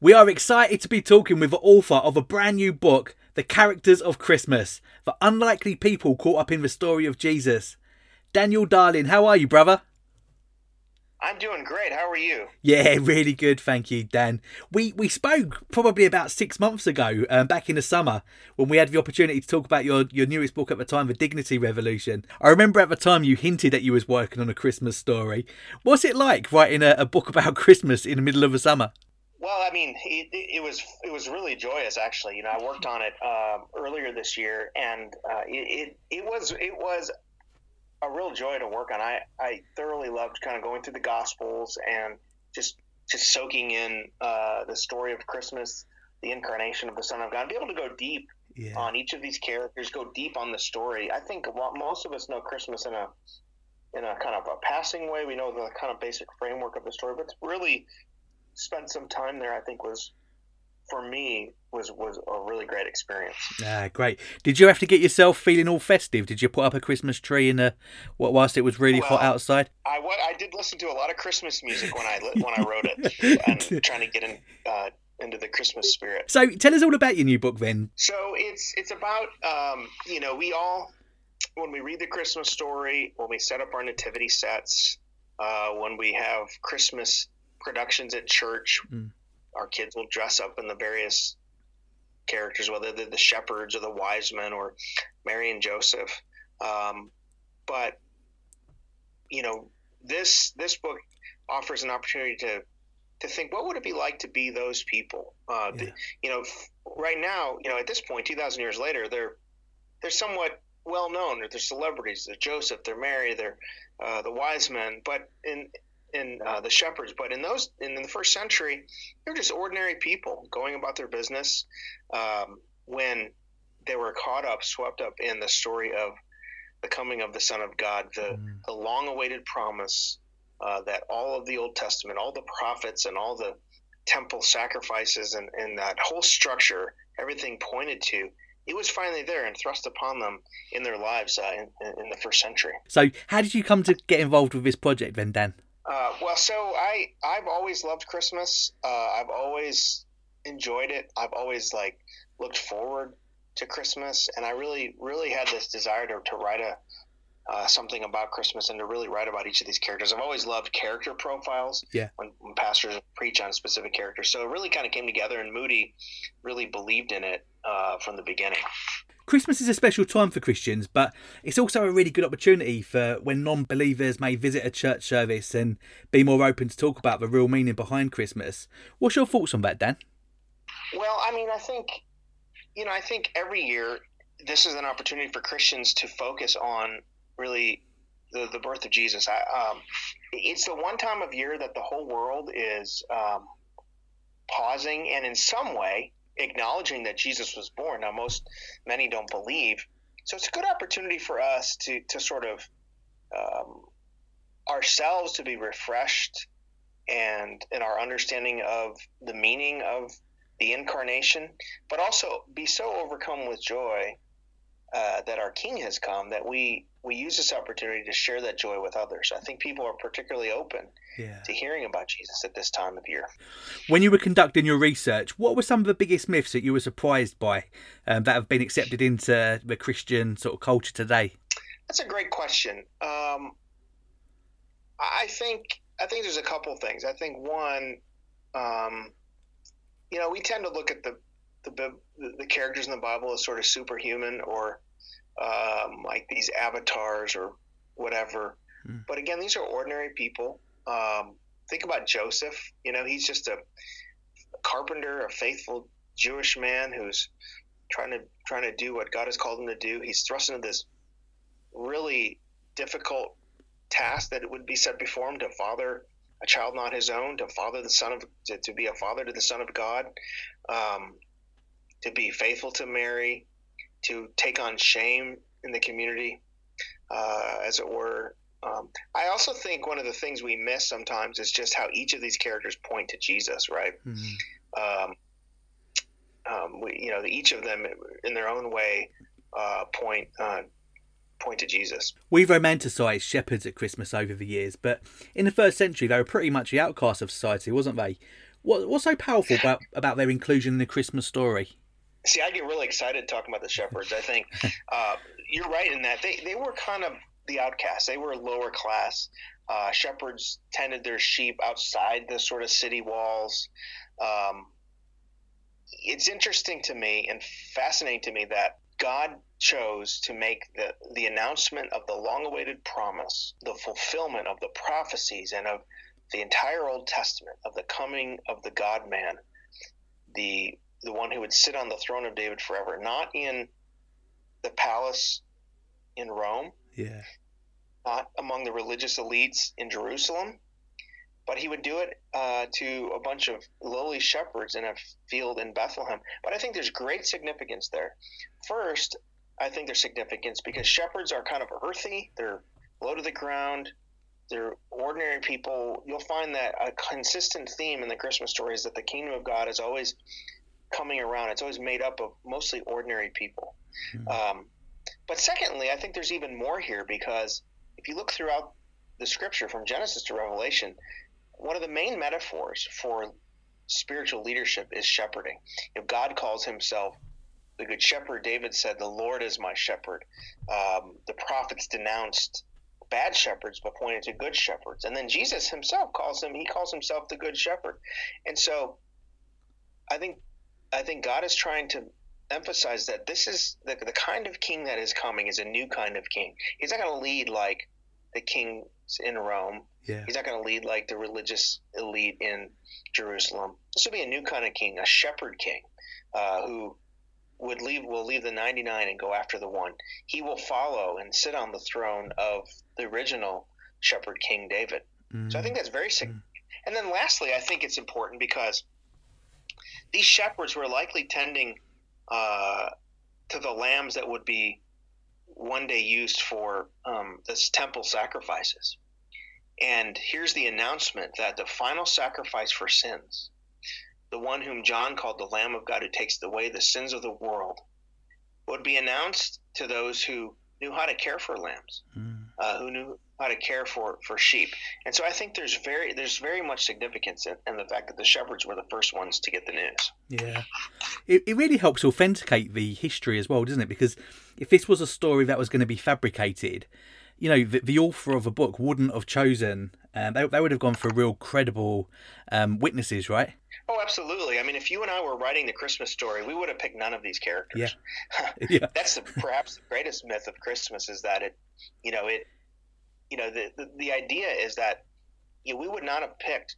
We are excited to be talking with the author of a brand new book, The Characters of Christmas, the unlikely people caught up in the story of Jesus. Daniel Darling, how are you, brother? I'm doing great. How are you? Yeah, really good, thank you, Dan. We we spoke probably about six months ago, um, back in the summer, when we had the opportunity to talk about your, your newest book at the time, The Dignity Revolution. I remember at the time you hinted that you was working on a Christmas story. What's it like writing a, a book about Christmas in the middle of the summer? Well, I mean, it, it, was it was really joyous actually. You know, I worked on it uh, earlier this year, and uh, it, it it was it was a real joy to work on. I I thoroughly loved kind of going through the Gospels and just just soaking in uh, the story of Christmas, the incarnation of the Son of God, be able to go deep yeah. on each of these characters, go deep on the story. I think most of us know Christmas in a in a kind of a passing way. We know the kind of basic framework of the story, but it's really spent some time there, I think was for me was was a really great experience. Ah, great. Did you have to get yourself feeling all festive? Did you put up a Christmas tree in a whilst it was really well, hot outside? I I did listen to a lot of Christmas music when I when I wrote it and trying to get in. Uh, into the Christmas spirit. So, tell us all about your new book, then. So it's it's about um, you know we all when we read the Christmas story, when we set up our nativity sets, uh, when we have Christmas productions at church. Mm. Our kids will dress up in the various characters, whether they're the shepherds or the wise men or Mary and Joseph. Um, but you know, this this book offers an opportunity to to think what would it be like to be those people. Uh, yeah. the, you know, right now, you know, at this point, two thousand years later, they're they're somewhat well known. They're celebrities. They're Joseph. They're Mary. They're uh, the wise men. But in in uh, the shepherds, but in those in the first century, they're just ordinary people going about their business. Um, when they were caught up, swept up in the story of the coming of the Son of God, the, mm. the long-awaited promise uh, that all of the Old Testament, all the prophets, and all the temple sacrifices, and, and that whole structure, everything pointed to. It was finally there and thrust upon them in their lives uh, in, in the first century. So, how did you come to get involved with this project, then, Dan? Uh, well, so I I've always loved Christmas. Uh, I've always enjoyed it. I've always like looked forward to Christmas, and I really really had this desire to, to write a uh, something about Christmas and to really write about each of these characters. I've always loved character profiles. Yeah. When, when pastors preach on specific characters, so it really kind of came together, and Moody really believed in it uh, from the beginning. Christmas is a special time for Christians, but it's also a really good opportunity for when non believers may visit a church service and be more open to talk about the real meaning behind Christmas. What's your thoughts on that, Dan? Well, I mean, I think, you know, I think every year this is an opportunity for Christians to focus on really the, the birth of Jesus. I, um, it's the one time of year that the whole world is um, pausing and in some way acknowledging that Jesus was born. Now, most many don't believe, so it's a good opportunity for us to to sort of um, ourselves to be refreshed and in our understanding of the meaning of the incarnation, but also be so overcome with joy uh, that our King has come that we we use this opportunity to share that joy with others. I think people are particularly open yeah. to hearing about Jesus at this time of year. When you were conducting your research, what were some of the biggest myths that you were surprised by um, that have been accepted into the Christian sort of culture today? That's a great question. Um, I think I think there's a couple things. I think one, um, you know, we tend to look at the the, the characters in the Bible as sort of superhuman or um, like these avatars or whatever. Mm. But again, these are ordinary people. Um, think about Joseph. You know, he's just a, a carpenter, a faithful Jewish man who's trying to trying to do what God has called him to do. He's thrust into this really difficult task that would be set before him to father a child not his own, to father the son of to, to be a father to the son of God, um, to be faithful to Mary, to take on shame in the community, uh, as it were. Um, I also think one of the things we miss sometimes is just how each of these characters point to Jesus, right? Mm-hmm. Um, um, we, you know, each of them in their own way uh, point uh, point to Jesus. We've romanticised shepherds at Christmas over the years, but in the first century they were pretty much the outcasts of society, wasn't they? What, what's so powerful about, about their inclusion in the Christmas story? See, I get really excited talking about the shepherds. I think uh, you're right in that they, they were kind of the outcasts. They were lower class. Uh, shepherds tended their sheep outside the sort of city walls. Um, it's interesting to me and fascinating to me that God chose to make the, the announcement of the long awaited promise, the fulfillment of the prophecies and of the entire Old Testament of the coming of the God man, the the one who would sit on the throne of David forever, not in the palace in Rome, yeah, not among the religious elites in Jerusalem, but he would do it uh, to a bunch of lowly shepherds in a field in Bethlehem. But I think there's great significance there. First, I think there's significance because shepherds are kind of earthy, they're low to the ground, they're ordinary people. You'll find that a consistent theme in the Christmas story is that the kingdom of God is always coming around. It's always made up of mostly ordinary people. Mm-hmm. Um, but secondly, I think there's even more here because if you look throughout the scripture from Genesis to Revelation, one of the main metaphors for spiritual leadership is shepherding. If God calls himself the good shepherd, David said, The Lord is my shepherd. Um, the prophets denounced bad shepherds but pointed to good shepherds. And then Jesus himself calls him, he calls himself the good shepherd. And so I think I think God is trying to emphasize that this is the, the kind of king that is coming is a new kind of king. He's not going to lead like the kings in Rome. Yeah. He's not going to lead like the religious elite in Jerusalem. This will be a new kind of king, a shepherd king, uh, who would leave will leave the 99 and go after the one. He will follow and sit on the throne of the original shepherd king David. Mm. So I think that's very significant. Mm. And then lastly, I think it's important because these shepherds were likely tending uh, to the lambs that would be one day used for um, this temple sacrifices. And here's the announcement that the final sacrifice for sins, the one whom John called the Lamb of God who takes away the sins of the world, would be announced to those who knew how to care for lambs, mm. Uh, who knew how to care for for sheep. And so I think there's very there's very much significance in, in the fact that the shepherds were the first ones to get the news. Yeah, it it really helps authenticate the history as well, doesn't it? Because if this was a story that was going to be fabricated, you know, the, the author of a book wouldn't have chosen. Um, they, they would have gone for real credible um, witnesses, right? Oh, absolutely. I mean, if you and I were writing the Christmas story, we would have picked none of these characters. Yeah, yeah. That's the, perhaps the greatest myth of Christmas is that it, you know, it you know, the, the, the idea is that you know, we would not have picked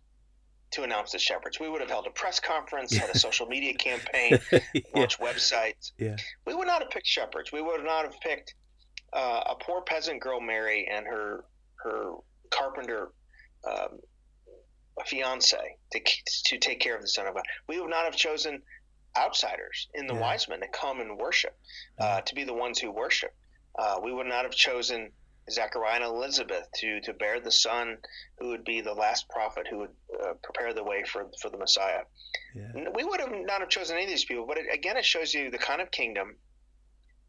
to announce the shepherds. We would have held a press conference, had a social media campaign, yeah. launched websites. Yeah. We would not have picked shepherds. We would not have picked uh, a poor peasant girl, Mary, and her her carpenter um, a fiance to to take care of the Son of God. We would not have chosen outsiders in the yeah. wise men to come and worship, uh, to be the ones who worship. Uh, we would not have chosen Zechariah and Elizabeth to, to bear the son who would be the last prophet who would uh, prepare the way for, for the Messiah. Yeah. We would have not have chosen any of these people, but it, again, it shows you the kind of kingdom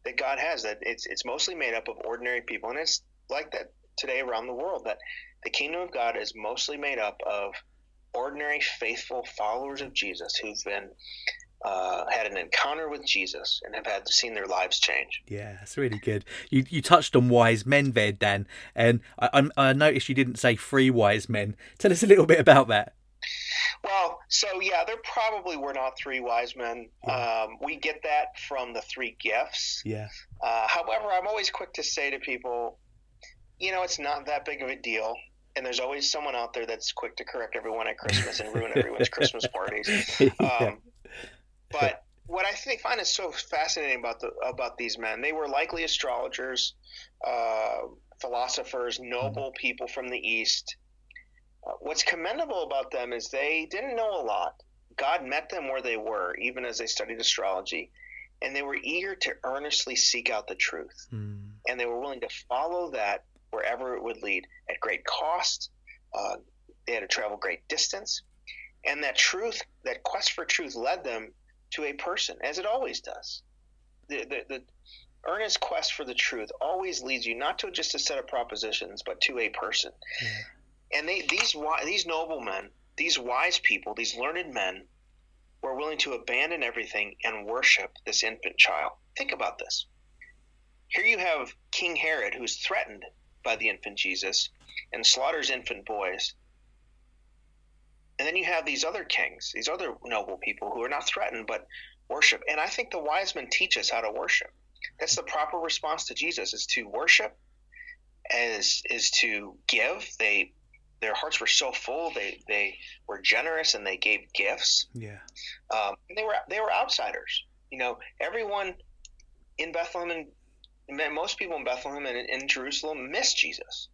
that God has. That it's it's mostly made up of ordinary people, and it's like that today around the world. That the kingdom of God is mostly made up of ordinary, faithful followers of Jesus who've been uh, had an encounter with Jesus and have had seen their lives change. Yeah, that's really good. You you touched on wise men there, Dan, and I, I noticed you didn't say three wise men. Tell us a little bit about that. Well, so yeah, there probably were not three wise men. Yeah. Um, we get that from the three gifts. Yeah. Uh, however, I'm always quick to say to people, you know, it's not that big of a deal. And there's always someone out there that's quick to correct everyone at Christmas and ruin everyone's Christmas parties. Um, yeah. But what I think find is so fascinating about the about these men, they were likely astrologers, uh, philosophers, noble mm-hmm. people from the East. Uh, what's commendable about them is they didn't know a lot. God met them where they were, even as they studied astrology, and they were eager to earnestly seek out the truth. Mm. And they were willing to follow that wherever it would lead at great cost. Uh, they had to travel great distance. And that truth, that quest for truth, led them to a person, as it always does. The, the, the earnest quest for the truth always leads you not to just a set of propositions, but to a person. Yeah. And they, these these noblemen, these wise people, these learned men, were willing to abandon everything and worship this infant child. Think about this. Here you have King Herod, who's threatened by the infant Jesus and slaughters infant boys. And then you have these other kings, these other noble people who are not threatened but worship. And I think the wise men teach us how to worship. That's the proper response to Jesus is to worship, as is to give. They their hearts were so full. They they were generous and they gave gifts. Yeah. Um, and they were they were outsiders. You know, everyone in Bethlehem and most people in Bethlehem and in Jerusalem missed Jesus.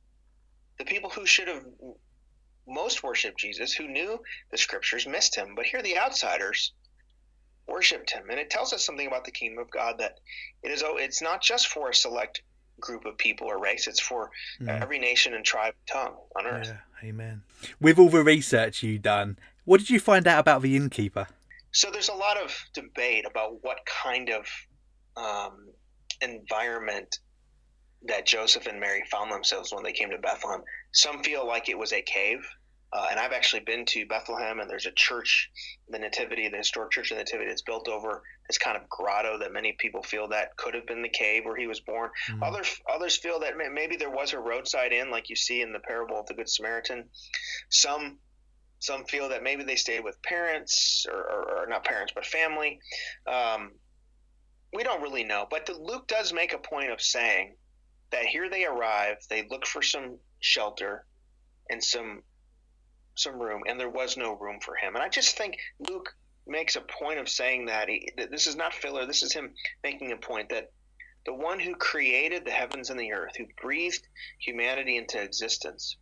The people who should have most worshiped Jesus, who knew the scriptures, missed him. But here, the outsiders worshipped him, and it tells us something about the kingdom of God that it is. Oh, it's not just for a select group of people or race; it's for mm. every nation and tribe, tongue on earth. Yeah, amen. With all the research you've done, what did you find out about the innkeeper? So there's a lot of debate about what kind of um, environment that Joseph and Mary found themselves when they came to Bethlehem. Some feel like it was a cave. Uh, and I've actually been to Bethlehem, and there's a church, the Nativity, the historic church of the Nativity, that's built over this kind of grotto that many people feel that could have been the cave where he was born. Mm-hmm. Others others feel that maybe there was a roadside inn, like you see in the parable of the Good Samaritan. Some some feel that maybe they stayed with parents, or, or, or not parents, but family. Um, we don't really know, but the, Luke does make a point of saying that here they arrive, they look for some shelter and some some room, and there was no room for him. And I just think Luke makes a point of saying that, he, that this is not filler. This is him making a point that the one who created the heavens and the earth, who breathed humanity into existence,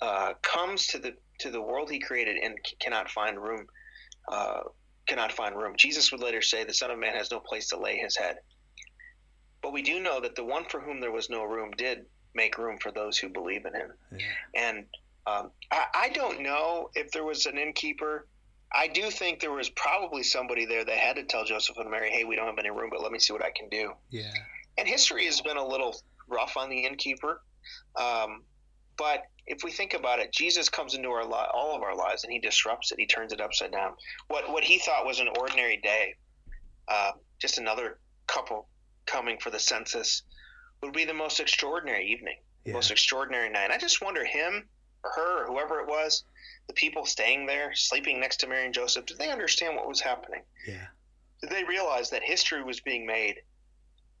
uh, comes to the to the world he created and cannot find room. Uh, cannot find room. Jesus would later say, "The Son of Man has no place to lay his head." But we do know that the one for whom there was no room did make room for those who believe in him. Yeah. And um, I, I, don't know if there was an innkeeper. I do think there was probably somebody there that had to tell Joseph and Mary, "Hey, we don't have any room, but let me see what I can do." Yeah. And history has been a little rough on the innkeeper, um, but if we think about it, Jesus comes into our li- all of our lives and he disrupts it. He turns it upside down. What what he thought was an ordinary day, uh, just another couple coming for the census, would be the most extraordinary evening, yeah. most extraordinary night. I just wonder him or her or whoever it was, the people staying there, sleeping next to Mary and Joseph, did they understand what was happening? Yeah. Did they realize that history was being made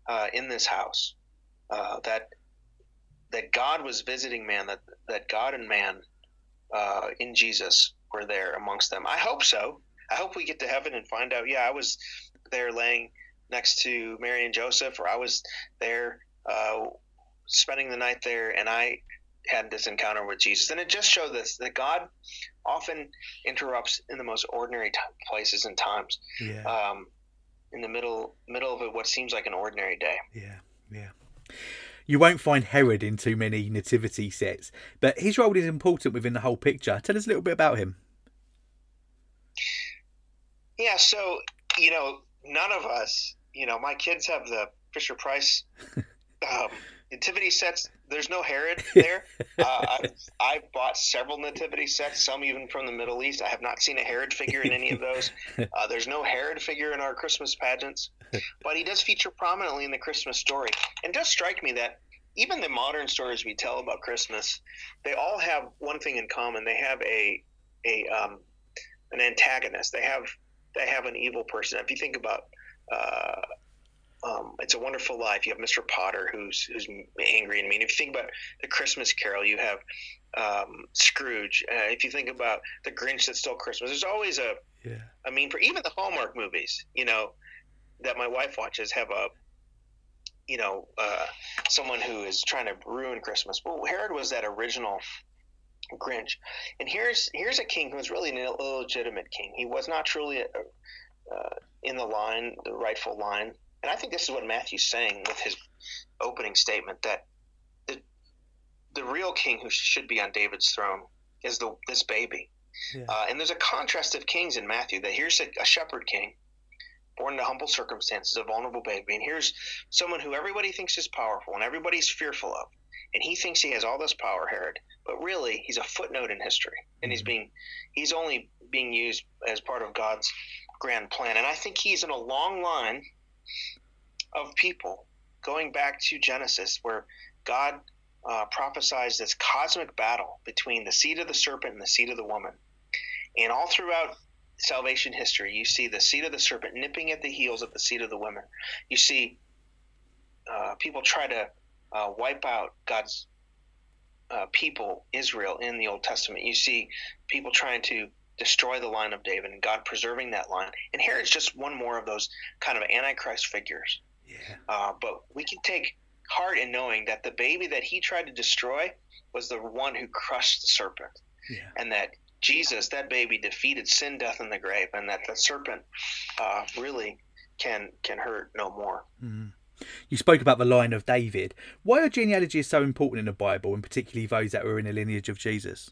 uh, in this house? Uh, that that God was visiting man, that that God and man uh, in Jesus were there amongst them. I hope so. I hope we get to heaven and find out. Yeah, I was there laying next to Mary and Joseph, or I was there uh, spending the night there, and I had this encounter with Jesus. And it just showed this that God often interrupts in the most ordinary t- places and times. Yeah. Um, in the middle middle of what seems like an ordinary day. Yeah, yeah. You won't find Herod in too many nativity sets, but his role is important within the whole picture. Tell us a little bit about him. Yeah, so you know, none of us, you know, my kids have the Fisher Price um, nativity sets. There's no Herod there. Uh, I've, I've, bought several nativity sets, some even from the Middle East. I have not seen a Herod figure in any of those. Uh, there's no Herod figure in our Christmas pageants, but he does feature prominently in the Christmas story. And it does strike me that even the modern stories we tell about Christmas, they all have one thing in common. They have a a um, an antagonist. They have they have an evil person. If you think about uh, um, it's a Wonderful Life. You have Mr. Potter, who's who's angry and mean. If you think about the Christmas Carol, you have um, Scrooge. Uh, if you think about the Grinch that stole Christmas, there's always a yeah. I mean, for even the Hallmark movies, you know, that my wife watches have a you know uh, someone who is trying to ruin Christmas. Well, Herod was that original Grinch, and here's here's a king who was really an illegitimate king. He was not truly a, uh, in the line, the rightful line and I think this is what Matthew's saying with his opening statement that the the real king who should be on David's throne is the this baby. Yeah. Uh, and there's a contrast of kings in Matthew. That here's a, a shepherd king, born into humble circumstances, a vulnerable baby, and here's someone who everybody thinks is powerful and everybody's fearful of. and he thinks he has all this power, Herod. But really, he's a footnote in history, and he's mm-hmm. being he's only being used as part of God's grand plan. And I think he's in a long line of people going back to Genesis, where God uh, prophesies this cosmic battle between the seed of the serpent and the seed of the woman. And all throughout salvation history, you see the seed of the serpent nipping at the heels of the seed of the woman. You see uh, people try to uh, wipe out God's uh, people, Israel, in the Old Testament. You see people trying to destroy the line of David and God preserving that line. And Herod's just one more of those kind of antichrist figures. Yeah. Uh, but we can take heart in knowing that the baby that he tried to destroy was the one who crushed the serpent. Yeah. And that Jesus, that baby, defeated sin, death, and the grave, and that the serpent uh, really can can hurt no more. Mm-hmm. You spoke about the line of David. Why are genealogies so important in the Bible, and particularly those that were in the lineage of Jesus?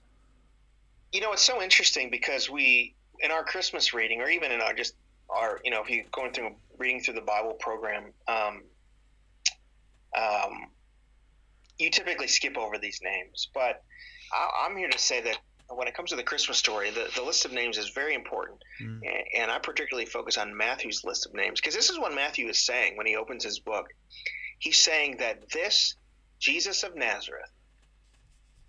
You know, it's so interesting because we, in our Christmas reading, or even in our just our, you know, if you're going through reading through the Bible program, um, um, you typically skip over these names. But I, I'm here to say that when it comes to the Christmas story, the, the list of names is very important. Mm. And, and, I particularly focus on Matthew's list of names because this is what Matthew is saying when he opens his book. He's saying that this Jesus of Nazareth,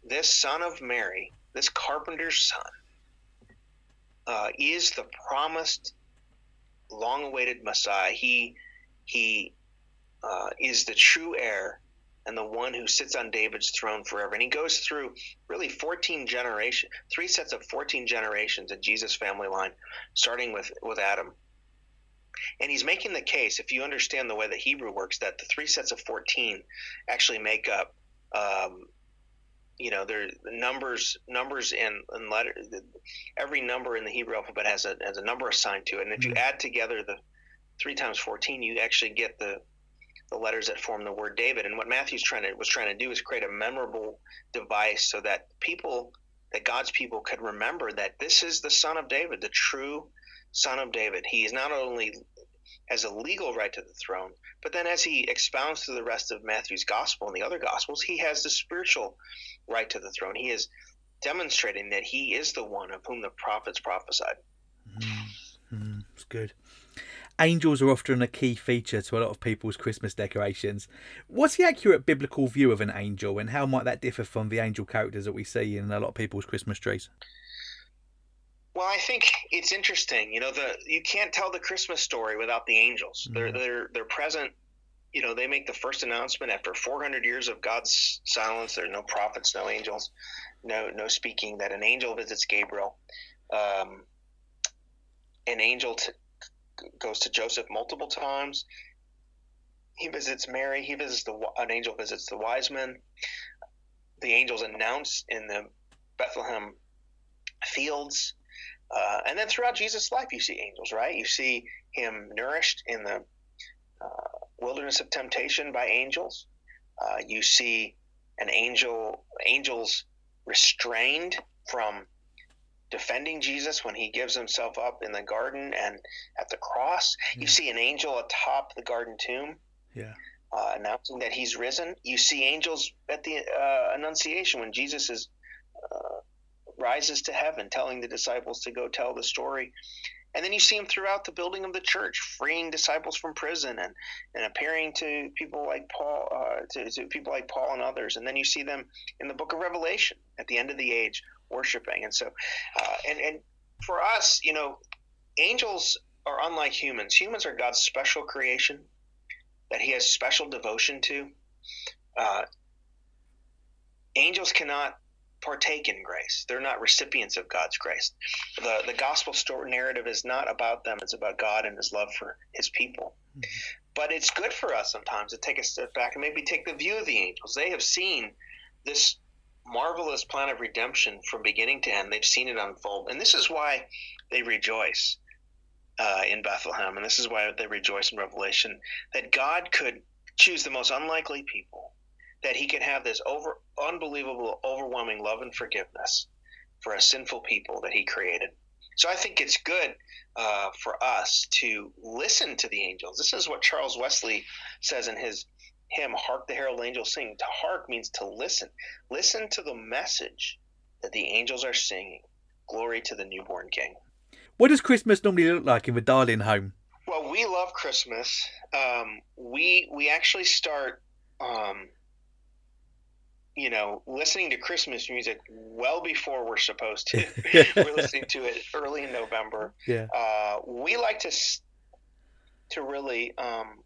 this son of Mary, this carpenter's son, uh, is the promised, long awaited Messiah. He, he uh, is the true heir and the one who sits on David's throne forever. And he goes through really 14 generations, three sets of 14 generations in Jesus' family line, starting with, with Adam. And he's making the case, if you understand the way that Hebrew works, that the three sets of 14 actually make up, um, you know, there numbers, numbers in, and letter. Every number in the Hebrew alphabet has a has a number assigned to it, and if you mm-hmm. add together the three times 14, you actually get the the letters that form the word David. And what Matthew's trying to was trying to do is create a memorable device so that people that God's people could remember that this is the son of David, the true son of David. He is not only has a legal right to the throne, but then as he expounds through the rest of Matthew's gospel and the other gospels, he has the spiritual right to the throne. He is demonstrating that he is the one of whom the prophets prophesied. Mm-hmm. It's good angels are often a key feature to a lot of people's Christmas decorations. What's the accurate biblical view of an angel, and how might that differ from the angel characters that we see in a lot of people's Christmas trees? Well, I think it's interesting. You know, the you can't tell the Christmas story without the angels. Mm-hmm. They're they're they're present. You know, they make the first announcement after 400 years of God's silence. There's no prophets, no angels, no no speaking. That an angel visits Gabriel. Um, an angel t- goes to Joseph multiple times. He visits Mary. He visits the an angel visits the wise men. The angels announce in the Bethlehem fields, uh, and then throughout Jesus' life, you see angels. Right? You see him nourished in the uh, wilderness of temptation by angels. Uh, you see an angel angels restrained from defending Jesus when he gives himself up in the garden and at the cross. You see an angel atop the garden tomb. Yeah. Uh, announcing that he's risen. You see angels at the uh, Annunciation when Jesus is rises to heaven, telling the disciples to go tell the story. And then you see him throughout the building of the church, freeing disciples from prison and, and appearing to people like Paul, uh, to, to people like Paul and others. And then you see them in the book of Revelation at the end of the age, worshiping. And so, uh, and and for us, you know, angels are unlike humans. Humans are God's special creation that He has special devotion to. Uh, angels cannot partake in grace. They're not recipients of God's grace. The the gospel story narrative is not about them. It's about God and His love for His people. Mm-hmm. But it's good for us sometimes to take a step back and maybe take the view of the angels. They have seen this marvelous plan of redemption from beginning to end. They've seen it unfold, and this is why they rejoice uh, in Bethlehem, and this is why they rejoice in Revelation that God could choose the most unlikely people, that He can have this over unbelievable, overwhelming love and forgiveness for a sinful people that He created. So I think it's good uh, for us to listen to the angels. This is what Charles Wesley says in his hymn, Hark the Herald Angels Sing. To hark means to listen. Listen to the message that the angels are singing. Glory to the newborn King. What does Christmas normally look like in the Darling home? Well, we love Christmas. Um, we we actually start, um, you know, listening to Christmas music well before we're supposed to. we're listening to it early in November. Yeah. Uh, we like to to really um,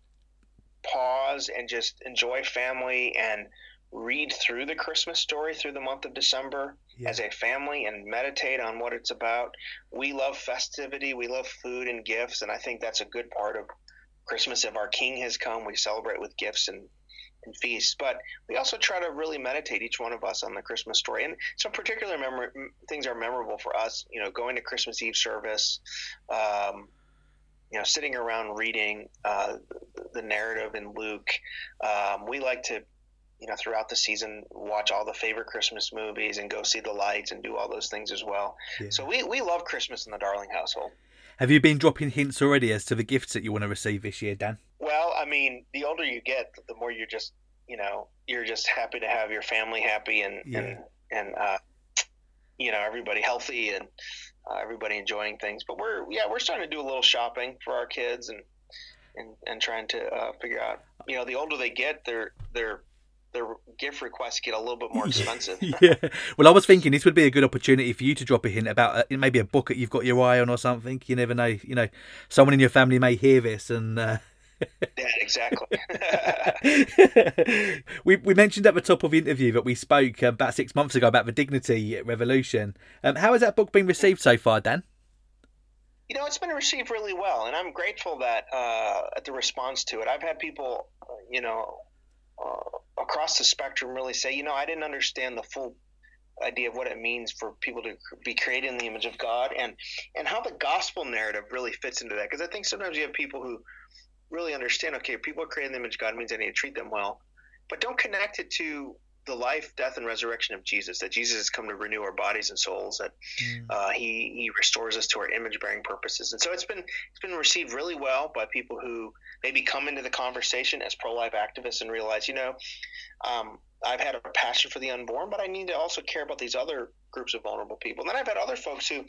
pause and just enjoy family and read through the Christmas story through the month of December yeah. as a family and meditate on what it's about. We love festivity, we love food and gifts, and I think that's a good part of Christmas. If our King has come, we celebrate with gifts and, and feasts. But we also try to really meditate, each one of us, on the Christmas story. And some particular mem- things are memorable for us. You know, going to Christmas Eve service. Um, you know, sitting around reading uh, the narrative in Luke, um, we like to you know throughout the season watch all the favorite christmas movies and go see the lights and do all those things as well yeah. so we, we love christmas in the darling household have you been dropping hints already as to the gifts that you want to receive this year dan i mean the older you get the more you're just you know you're just happy to have your family happy and yeah. and and uh, you know everybody healthy and uh, everybody enjoying things but we're yeah we're starting to do a little shopping for our kids and and, and trying to uh, figure out you know the older they get they're they're their gift requests get a little bit more expensive. yeah. Well, I was thinking this would be a good opportunity for you to drop a hint about uh, maybe a book that you've got your eye on or something. You never know. You know, someone in your family may hear this and. Uh... yeah, exactly. we we mentioned at the top of the interview that we spoke about six months ago about the Dignity Revolution. Um, how has that book been received so far, Dan? You know, it's been received really well, and I'm grateful that uh, at the response to it. I've had people, you know, uh, across the spectrum really say, you know, I didn't understand the full idea of what it means for people to be created in the image of God and and how the gospel narrative really fits into that because I think sometimes you have people who really understand okay people are created in the image of God means I need to treat them well but don't connect it to the life, death, and resurrection of Jesus. That Jesus has come to renew our bodies and souls. That mm. uh, he he restores us to our image bearing purposes. And so it's been it's been received really well by people who maybe come into the conversation as pro life activists and realize, you know, um, I've had a passion for the unborn, but I need to also care about these other groups of vulnerable people. And then I've had other folks who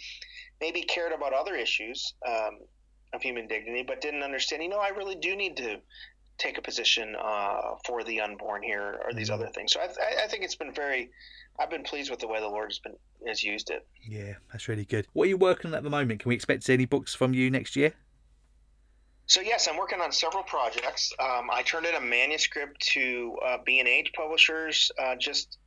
maybe cared about other issues. Um, of human dignity, but didn't understand. You know, I really do need to take a position uh, for the unborn here or these mm-hmm. other things. So I, I, think it's been very. I've been pleased with the way the Lord has been has used it. Yeah, that's really good. What are you working on at the moment? Can we expect to see any books from you next year? So yes, I'm working on several projects. Um, I turned in a manuscript to uh, B&H Publishers uh, just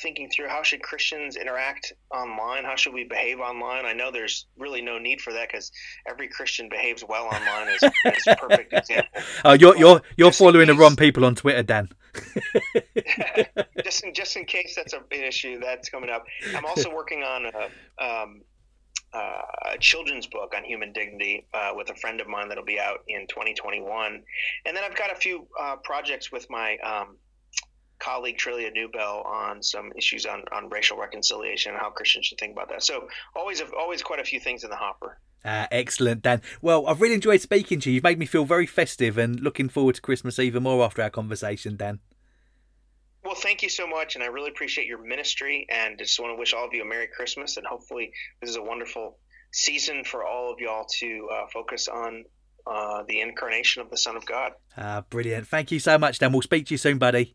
thinking through how should Christians interact online? How should we behave online? I know there's really no need for that because every Christian behaves well online. Is, is a perfect example. Oh, you're you're you're following the wrong people on Twitter, Dan. just in just in case that's a, an issue that's coming up. I'm also working on a. Um, uh, a children's book on human dignity uh, with a friend of mine that'll be out in 2021, and then I've got a few uh, projects with my um, colleague Trillia Newbell on some issues on, on racial reconciliation and how Christians should think about that. So always always quite a few things in the hopper. Uh, excellent, Dan. Well, I've really enjoyed speaking to you. You've made me feel very festive and looking forward to Christmas even more after our conversation, Dan. Well, thank you so much, and I really appreciate your ministry. And just want to wish all of you a Merry Christmas, and hopefully, this is a wonderful season for all of y'all to uh, focus on uh, the incarnation of the Son of God. Ah, brilliant. Thank you so much, Dan. We'll speak to you soon, buddy.